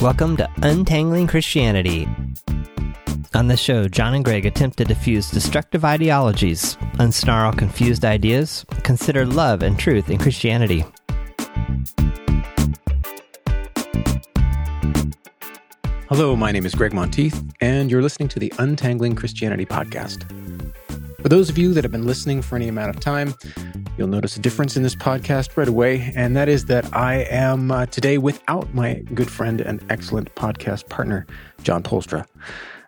Welcome to Untangling Christianity. On this show, John and Gregg attempt to diffuse destructive ideologies, unsnarl confused ideas, consider love and truth in Christianity. Hello, my name is Gregg Monteith, and you're listening to the Untangling Christianity podcast. For those of you that have been listening for any amount of time, you'll notice a difference in this podcast right away, and that is that I am uh, today without my good friend and excellent podcast partner, John Polstra.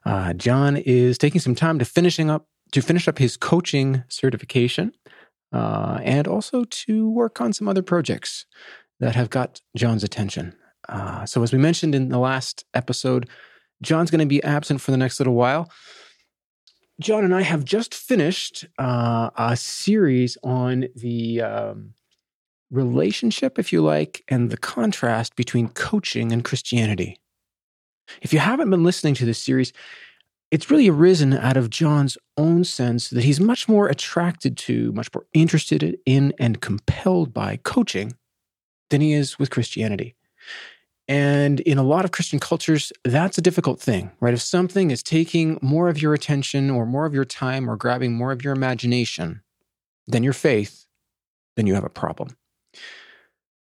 Uh, John is taking some time to finishing up to finish up his coaching certification, uh, and also to work on some other projects that have got John's attention. Uh, so, as we mentioned in the last episode, John's going to be absent for the next little while. John and I have just finished uh, a series on the um, relationship, if you like, and the contrast between coaching and Christianity. If you haven't been listening to this series, it's really arisen out of John's own sense that he's much more attracted to, much more interested in, and compelled by coaching than he is with Christianity. And in a lot of Christian cultures, that's a difficult thing, right? If something is taking more of your attention or more of your time or grabbing more of your imagination than your faith, then you have a problem.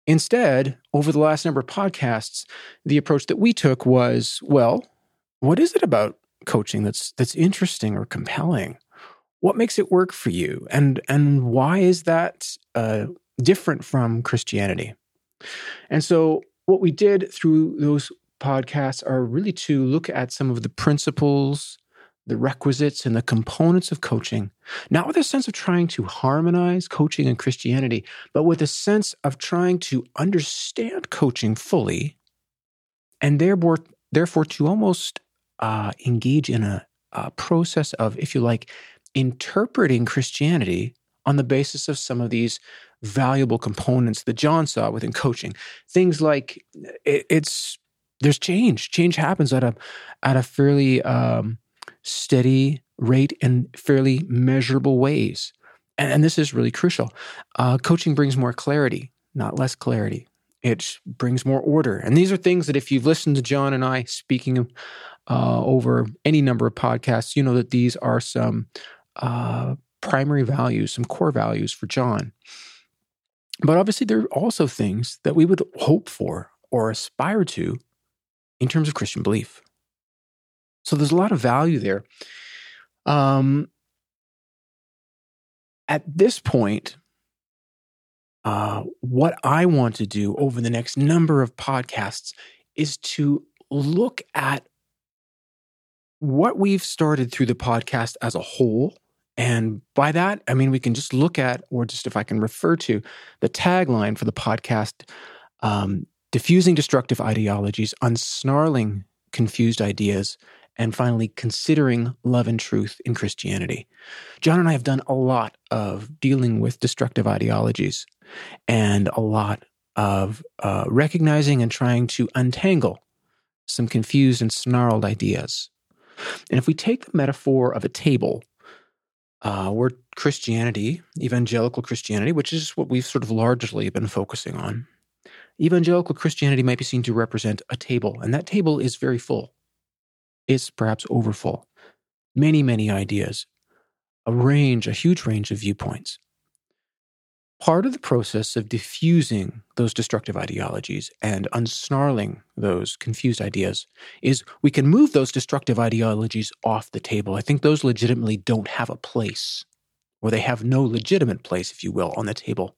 Instead, over the last number of podcasts, the approach that we took was, well, what is it about coaching that's that's interesting or compelling? What makes it work for you, and and why is that uh, different from Christianity? And so what we did through those podcasts are really to look at some of the principles, the requisites, and the components of coaching, not with a sense of trying to harmonize coaching and Christianity, but with a sense of trying to understand coaching fully and therefore, therefore to almost uh, engage in a, a process of, if you like, interpreting Christianity on the basis of some of these valuable components that John saw within coaching. Things like it, it's there's change. Change happens at a at a fairly um, steady rate and fairly measurable ways, and, and this is really crucial. Uh, coaching brings more clarity, not less clarity. It brings more order, and these are things that if you've listened to John and I speaking uh, over any number of podcasts, you know that these are some uh, primary values, some core values for John. But obviously, there are also things that we would hope for or aspire to in terms of Christian belief. So there's a lot of value there. Um, at this point, uh, what I want to do over the next number of podcasts is to look at what we've started through the podcast as a whole and by that, I mean, we can just look at, or just if I can refer to the tagline for the podcast um, diffusing destructive ideologies, unsnarling confused ideas, and finally considering love and truth in Christianity. John and I have done a lot of dealing with destructive ideologies and a lot of uh, recognizing and trying to untangle some confused and snarled ideas. And if we take the metaphor of a table, uh, where Christianity, evangelical Christianity, which is what we've sort of largely been focusing on, evangelical Christianity might be seen to represent a table, and that table is very full. It's perhaps overfull. Many, many ideas, a range, a huge range of viewpoints. Part of the process of diffusing those destructive ideologies and unsnarling those confused ideas is we can move those destructive ideologies off the table. I think those legitimately don't have a place, or they have no legitimate place, if you will, on the table.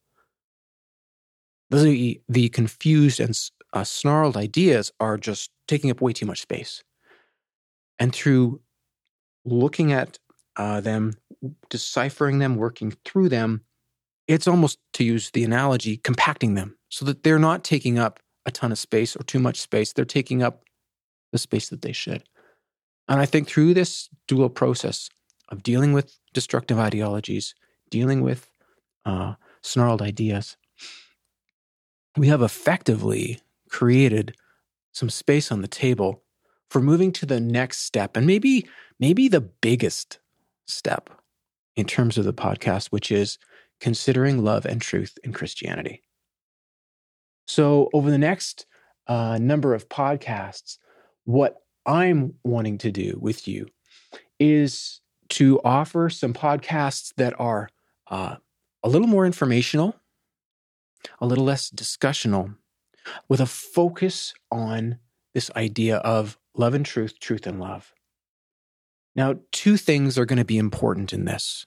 The, the confused and uh, snarled ideas are just taking up way too much space. And through looking at uh, them, deciphering them, working through them, it's almost to use the analogy, compacting them so that they're not taking up a ton of space or too much space. They're taking up the space that they should. And I think through this dual process of dealing with destructive ideologies, dealing with uh, snarled ideas, we have effectively created some space on the table for moving to the next step and maybe maybe the biggest step in terms of the podcast which is considering love and truth in Christianity. So, over the next uh, number of podcasts, what I'm wanting to do with you is to offer some podcasts that are uh, a little more informational, a little less discussional, with a focus on this idea of love and truth, truth and love. Now, two things are going to be important in this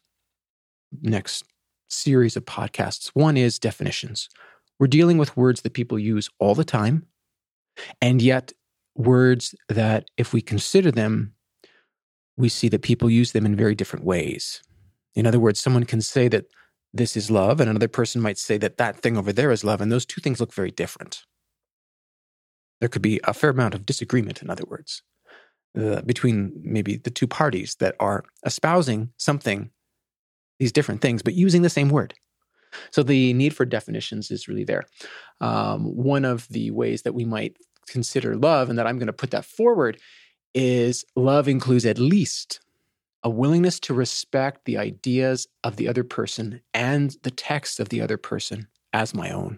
next series of podcasts. One is definitions. We're dealing with words that people use all the time, and yet words that, if we consider them, we see that people use them in very different ways. In other words, someone can say that this is love, and another person might say that that thing over there is love, and those two things look very different. There could be a fair amount of disagreement, in other words uh, between maybe the two parties that are espousing something, these different things, but using the same word. So the need for definitions is really there. Um, one of the ways that we might consider love, and that I'm going to put that forward, is love includes at least a willingness to respect the ideas of the other person and the text of the other person as my own.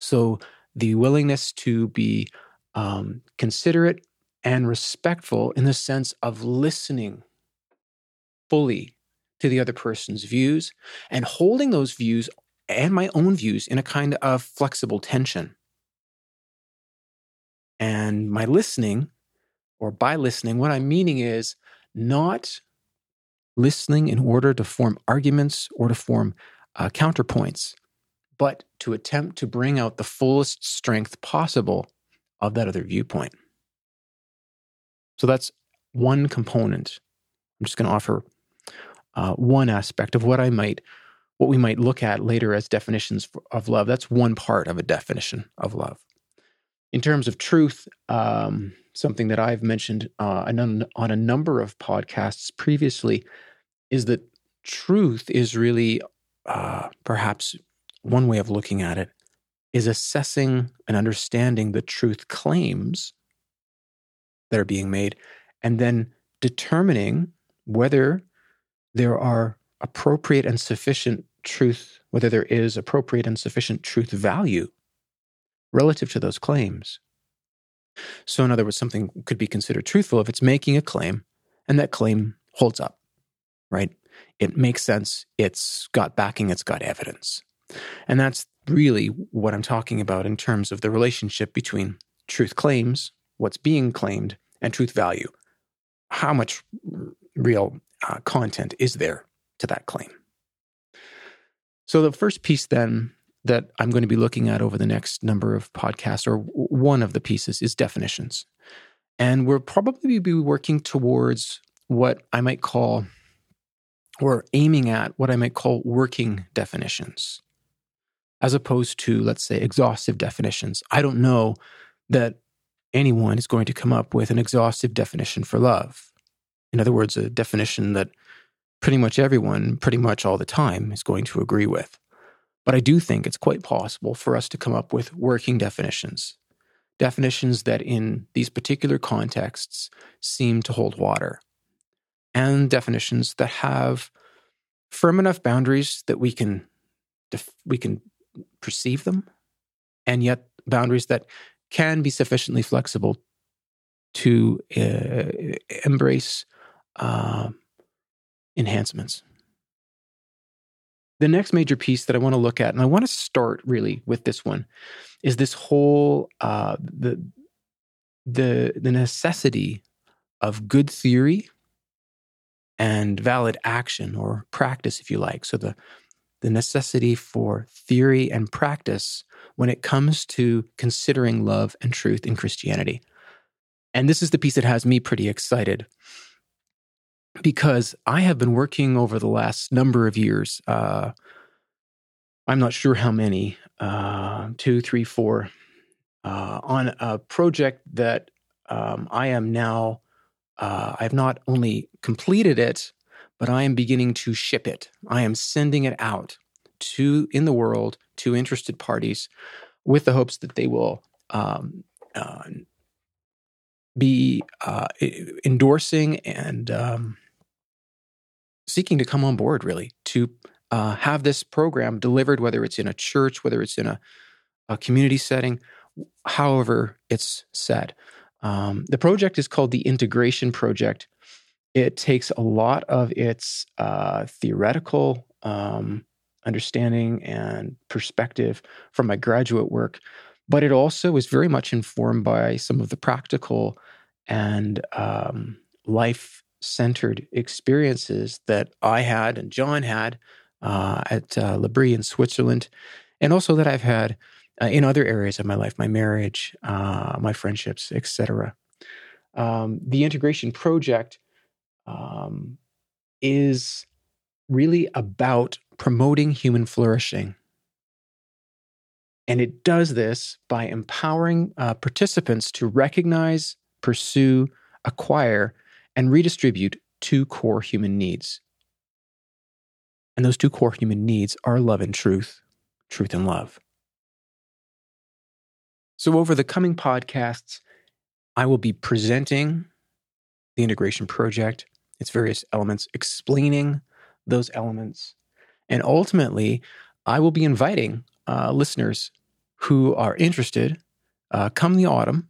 So the willingness to be um, considerate and respectful in the sense of listening fully to the other person's views and holding those views and my own views in a kind of flexible tension. And my listening, or by listening, what I'm meaning is not listening in order to form arguments or to form uh, counterpoints, but to attempt to bring out the fullest strength possible of that other viewpoint. So that's one component. I'm just going to offer uh, one aspect of what I might, what we might look at later as definitions of love. That's one part of a definition of love. In terms of truth, um, something that I've mentioned uh, on a number of podcasts previously is that truth is really uh, perhaps one way of looking at it is assessing and understanding the truth claims that are being made, and then determining whether there are appropriate and sufficient truth, whether there is appropriate and sufficient truth value relative to those claims. So, in other words, something could be considered truthful if it's making a claim and that claim holds up, right? It makes sense, it's got backing, it's got evidence. And that's really what I'm talking about in terms of the relationship between truth claims, what's being claimed, and truth value. How much real uh, content is there to that claim? So, the first piece then that I'm going to be looking at over the next number of podcasts, or one of the pieces, is definitions. And we'll probably be working towards what I might call, or aiming at what I might call working definitions, as opposed to, let's say, exhaustive definitions. I don't know that anyone is going to come up with an exhaustive definition for love. In other words, a definition that pretty much everyone, pretty much all the time, is going to agree with. But I do think it's quite possible for us to come up with working definitions, definitions that in these particular contexts seem to hold water, and definitions that have firm enough boundaries that we can we can perceive them, and yet boundaries that can be sufficiently flexible to uh, embrace uh, enhancements. The next major piece that I want to look at, and I want to start really with this one, is this whole uh, the the the necessity of good theory and valid action or practice, if you like. So the the necessity for theory and practice when it comes to considering love and truth in Christianity. And this is the piece that has me pretty excited because I have been working over the last number of years. Uh, I'm not sure how many, uh, two, three, four, uh, on a project that um, I am now, uh, I've not only completed it, but I am beginning to ship it. I am sending it out to in the world to interested parties with the hopes that they will um, uh, be uh, endorsing and um, seeking to come on board really to uh, have this program delivered whether it's in a church whether it's in a, a community setting however it's said. Um, the project is called the Integration Project. It takes a lot of its uh, theoretical um, understanding and perspective from my graduate work, but it also is very much informed by some of the practical and um, life centered experiences that I had and John had uh, at uh, L'Abri in Switzerland, and also that I've had uh, in other areas of my life, my marriage, uh, my friendships, etc. Um, the integration project um, is really about promoting human flourishing. And it does this by empowering uh, participants to recognize, pursue, acquire, and redistribute two core human needs. And those two core human needs are love and truth, truth and love. So, over the coming podcasts, I will be presenting the integration project, its various elements, explaining those elements, and ultimately, I will be inviting uh, listeners who are interested uh, come the autumn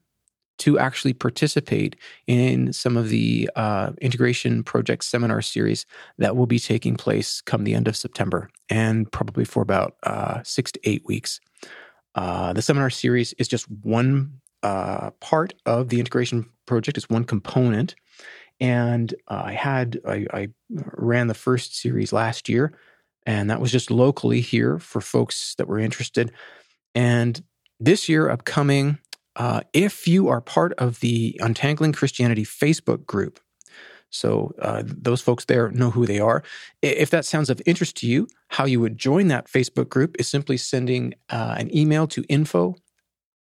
to actually participate in some of the uh, integration project seminar series that will be taking place come the end of September and probably for about uh, six to eight weeks. Uh, the seminar series is just one uh, part of the integration project, it's one component. And I had, I, I ran the first series last year, and that was just locally here for folks that were interested. And this year, upcoming, uh, if you are part of the Untangling Christianity Facebook group, so uh, those folks there know who they are. If that sounds of interest to you, how you would join that Facebook group is simply sending uh, an email to info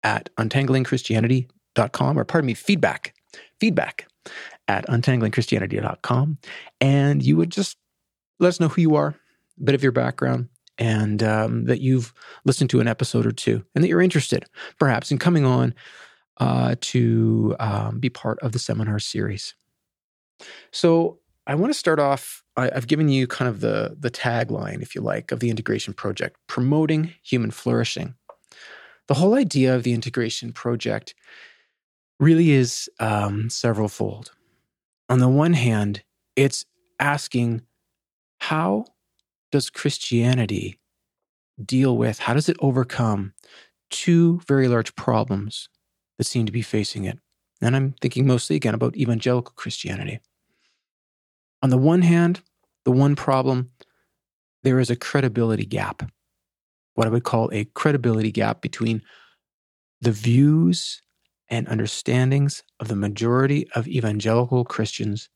at untanglingchristianity.com, or pardon me, feedback, feedback at untanglingchristianity.com. And you would just let us know who you are, a bit of your background, and um, that you've listened to an episode or two and that you're interested perhaps in coming on uh, to um, be part of the seminar series. So I want to start off. I, I've given you kind of the the tagline, if you like, of the integration project: promoting human flourishing. The whole idea of the integration project really is um, several fold. On the one hand, it's asking how does Christianity deal with, how does it overcome two very large problems that seem to be facing it? And I'm thinking mostly again about evangelical Christianity. On the one hand, the one problem, there is a credibility gap, what I would call a credibility gap between the views and understandings of the majority of evangelical Christians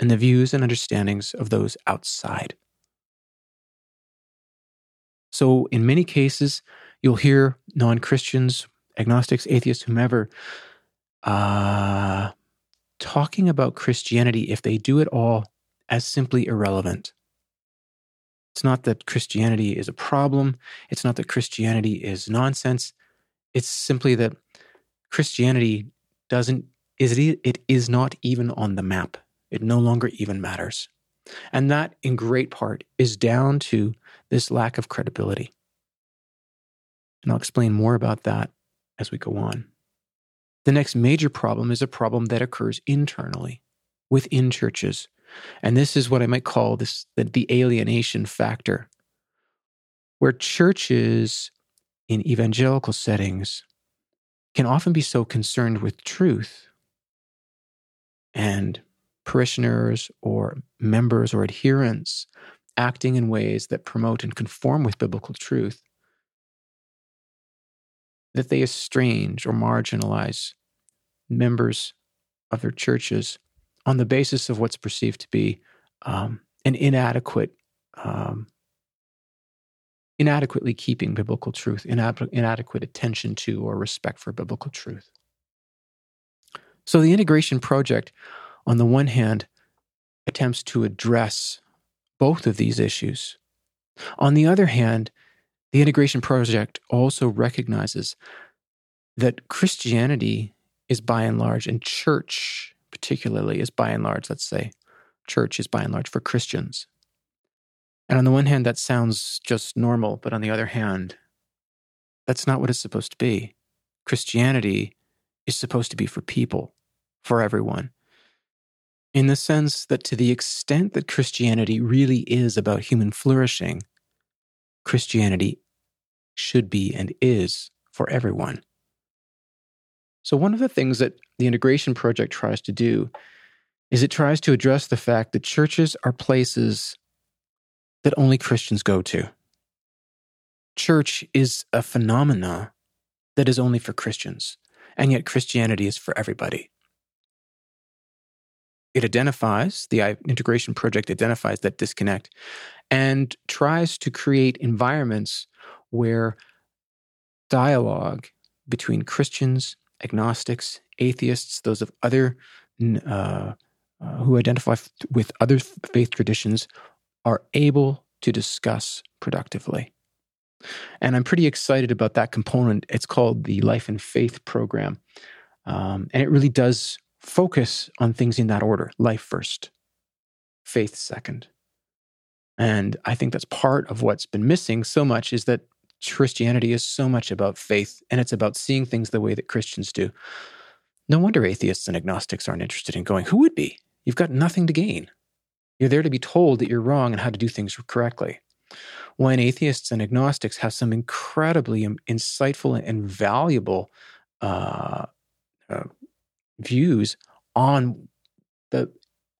and the views and understandings of those outside. So, in many cases, you'll hear non Christians, agnostics, atheists, whomever, uh, talking about Christianity, if they do it all, as simply irrelevant. It's not that Christianity is a problem. It's not that Christianity is nonsense. It's simply that Christianity doesn't is it, it is not even on the map. It no longer even matters. And that in great part is down to this lack of credibility. And I'll explain more about that as we go on. The next major problem is a problem that occurs internally within churches. And this is what I might call this the, the alienation factor, where churches in evangelical settings can often be so concerned with truth and parishioners or members or adherents acting in ways that promote and conform with biblical truth that they estrange or marginalize members of their churches on the basis of what's perceived to be um, an inadequate um, inadequately keeping biblical truth, inad- inadequate attention to or respect for biblical truth. So the integration project, on the one hand, attempts to address both of these issues. On the other hand, the integration project also recognizes that Christianity is by and large, and church particularly is by and large, let's say, church is by and large for Christians. And on the one hand, that sounds just normal, but on the other hand, that's not what it's supposed to be. Christianity is supposed to be for people, for everyone. In the sense that to the extent that Christianity really is about human flourishing, Christianity should be and is for everyone. So, one of the things that the Integration Project tries to do is it tries to address the fact that churches are places that only Christians go to. Church is a phenomena that is only for Christians, and yet Christianity is for everybody. It identifies, the integration project identifies that disconnect and tries to create environments where dialogue between Christians, agnostics, atheists, those of other uh, uh, who identify with other faith traditions are able to discuss productively. And I'm pretty excited about that component. It's called the Life and Faith Program. Um, and it really does focus on things in that order life first, faith second. And I think that's part of what's been missing so much is that Christianity is so much about faith and it's about seeing things the way that Christians do. No wonder atheists and agnostics aren't interested in going. Who would be? You've got nothing to gain. You're there to be told that you're wrong and how to do things correctly. When atheists and agnostics have some incredibly insightful and valuable uh, uh, views on the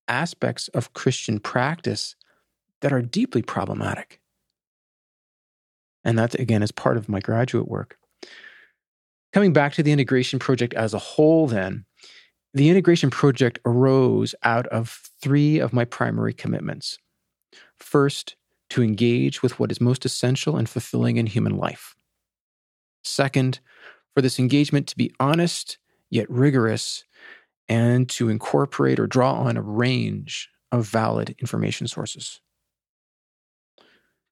aspects of Christian practice that are deeply problematic. And that, again, is part of my graduate work. Coming back to the integration project as a whole, then, the integration project arose out of three of my primary commitments. First, to engage with what is most essential and fulfilling in human life. Second, for this engagement to be honest yet rigorous and to incorporate or draw on a range of valid information sources.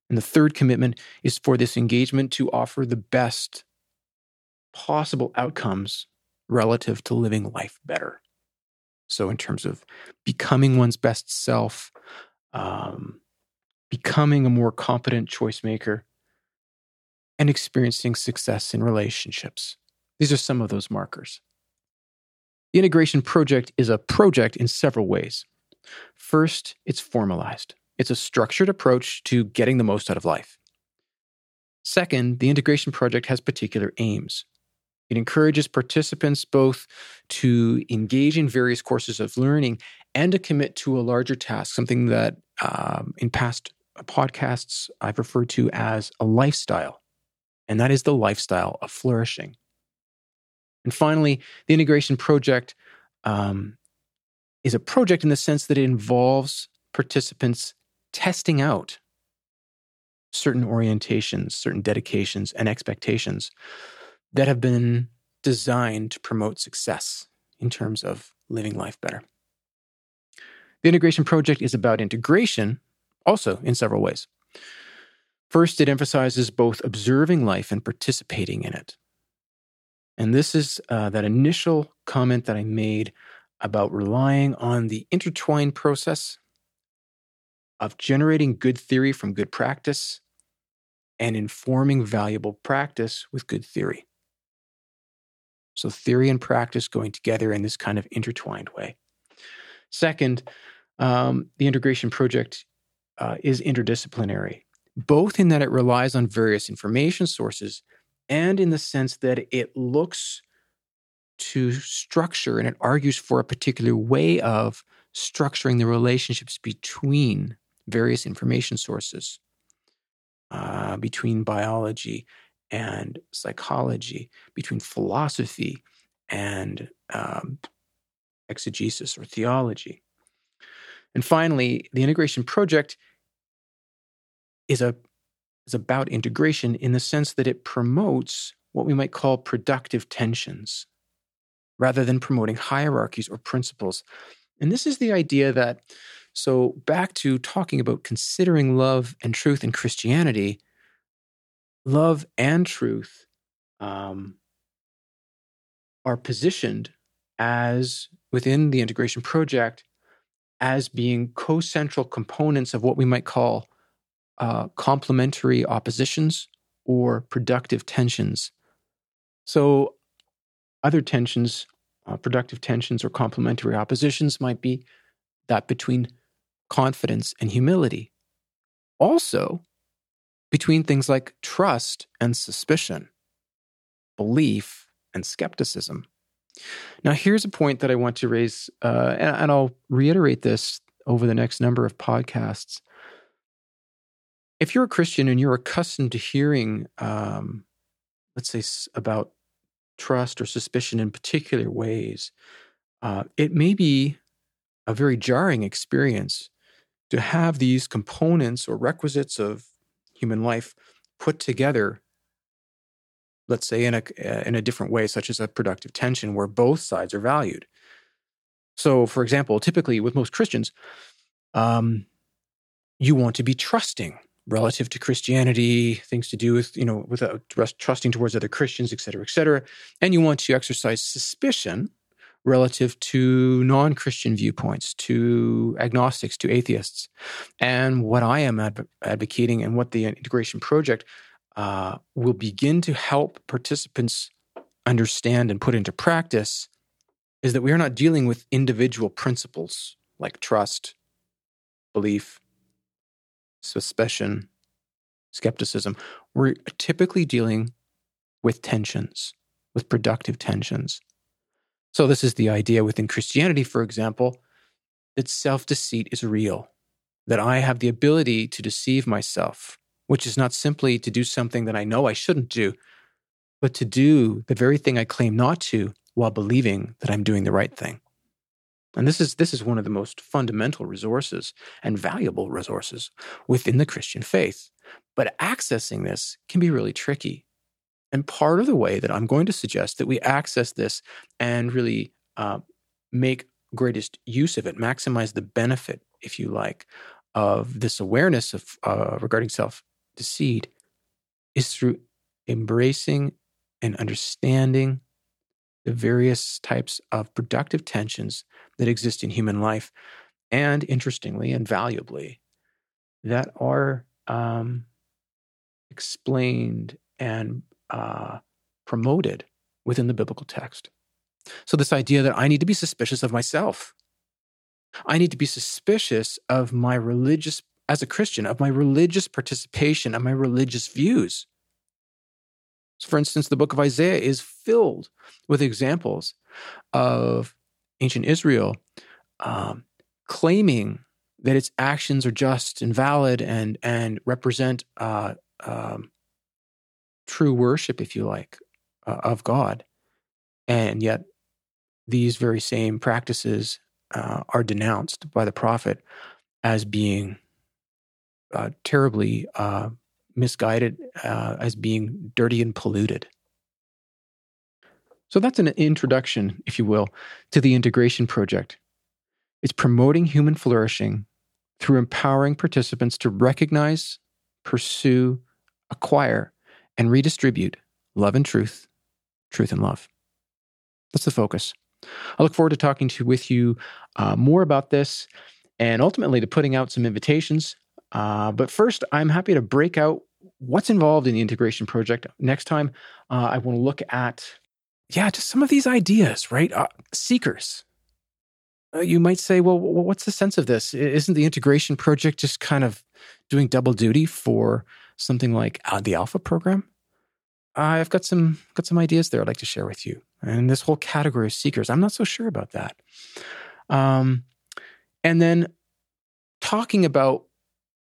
And the third commitment is for this engagement to offer the best possible outcomes relative to living life better. So, in terms of becoming one's best self, um, becoming a more competent choice maker, and experiencing success in relationships. These are some of those markers. The integration project is a project in several ways. First, it's formalized. It's a structured approach to getting the most out of life. Second, the integration project has particular aims. It encourages participants both to engage in various courses of learning and to commit to a larger task, something that um, in past podcasts I've referred to as a lifestyle. And that is the lifestyle of flourishing. And finally, the integration project um, is a project in the sense that it involves participants testing out certain orientations, certain dedications, and expectations that have been designed to promote success in terms of living life better. The integration project is about integration, also in several ways. First, it emphasizes both observing life and participating in it. And this is uh, that initial comment that I made about relying on the intertwined process of generating good theory from good practice and informing valuable practice with good theory. So, theory and practice going together in this kind of intertwined way. Second, um, the integration project uh, is interdisciplinary, both in that it relies on various information sources and in the sense that it looks to structure and it argues for a particular way of structuring the relationships between various information sources, uh, between biology and psychology, between philosophy and um, exegesis or theology. And finally, the integration project is a is about integration in the sense that it promotes what we might call productive tensions rather than promoting hierarchies or principles. And this is the idea that, so back to talking about considering love and truth in Christianity, love and truth um, are positioned as within the integration project as being co-central components of what we might call uh, complementary oppositions or productive tensions. So Other tensions, uh, productive tensions or complementary oppositions, might be that between confidence and humility. Also, between things like trust and suspicion, belief and skepticism. Now, here's a point that I want to raise, uh, and, and I'll reiterate this over the next number of podcasts. If you're a Christian and you're accustomed to hearing, um, let's say, about trust or suspicion in particular ways, uh, it may be a very jarring experience to have these components or requisites of human life put together let's say in a in a different way such as a productive tension where both sides are valued. So for example typically with most christians um, you want to be trusting relative to christianity things to do with you know with uh, trusting towards other christians et cetera et cetera and you want to exercise suspicion relative to non Christian viewpoints, to agnostics, to atheists. And what I am adv- advocating and what the integration project uh, will begin to help participants understand and put into practice is that we are not dealing with individual principles like trust, belief, suspicion, skepticism. We're typically dealing with tensions, with productive tensions. So, this is the idea within Christianity, for example, that self deceit is real, that I have the ability to deceive myself, which is not simply to do something that I know I shouldn't do, but to do the very thing I claim not to while believing that I'm doing the right thing. And this is, this is one of the most fundamental resources and valuable resources within the Christian faith. But accessing this can be really tricky and part of the way that I'm going to suggest that we access this and really uh, make greatest use of it, maximize the benefit, if you like, of this awareness of uh, regarding self deceit, is through embracing and understanding the various types of productive tensions that exist in human life, and interestingly and valuably, that are um, explained and uh, promoted within the biblical text. So, this idea that I need to be suspicious of myself, I need to be suspicious of my religious, as a Christian, of my religious participation, of my religious views. For instance, the book of Isaiah is filled with examples of ancient Israel um, claiming that its actions are just and valid and and represent uh, um, true worship, if you like, uh, of God. And yet, these very same practices uh, are denounced by the prophet as being uh, terribly uh, misguided, uh, as being dirty and polluted. So that's an introduction, if you will, to the integration project. It's promoting human flourishing through empowering participants to recognize, pursue, acquire and redistribute love and truth, truth and love. That's the focus. I look forward to talking to with you uh, more about this and ultimately to putting out some invitations. Uh, but first, I'm happy to break out what's involved in the integration project. Next time, uh, I want to look at, yeah, just some of these ideas, right? Uh, seekers. Uh, you might say, well, what's the sense of this? Isn't the integration project just kind of doing double duty for something like uh, the Alpha program, I've got some got some ideas there I'd like to share with you. And this whole category of seekers, I'm not so sure about that. Um, and then talking about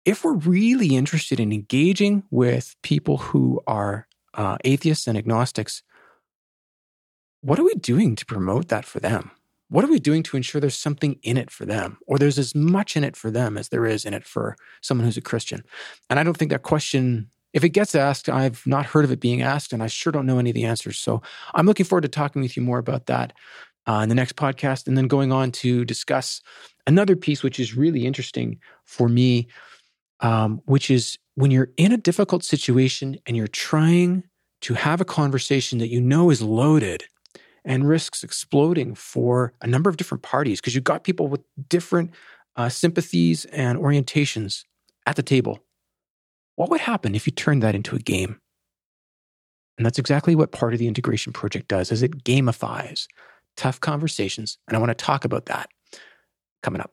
if we're really interested in engaging with people who are uh, atheists and agnostics, what are we doing to promote that for them? What are we doing to ensure there's something in it for them, or there's as much in it for them as there is in it for someone who's a Christian? And I don't think that question, if it gets asked, I've not heard of it being asked, and I sure don't know any of the answers. So I'm looking forward to talking with you more about that uh, in the next podcast, and then going on to discuss another piece which is really interesting for me, um, which is when you're in a difficult situation and you're trying to have a conversation that you know is loaded and risks exploding for a number of different parties because you've got people with different uh, sympathies and orientations at the table. What would happen if you turned that into a game? And that's exactly what part of the integration project does is it gamifies tough conversations. And I want to talk about that coming up.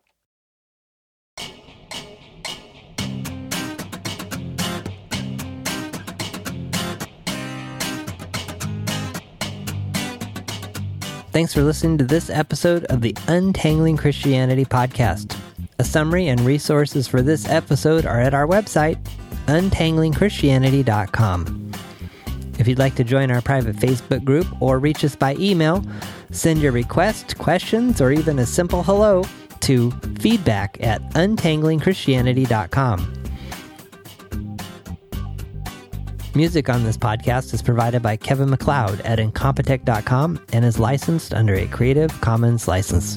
Thanks for listening to this episode of the Untangling Christianity podcast. A summary and resources for this episode are at our website, untanglingchristianity.com. If you'd like to join our private Facebook group or reach us by email, send your request, questions, or even a simple hello to feedback at untanglingchristianity.com. Music on this podcast is provided by Kevin MacLeod at Incompetech.com and is licensed under a Creative Commons license.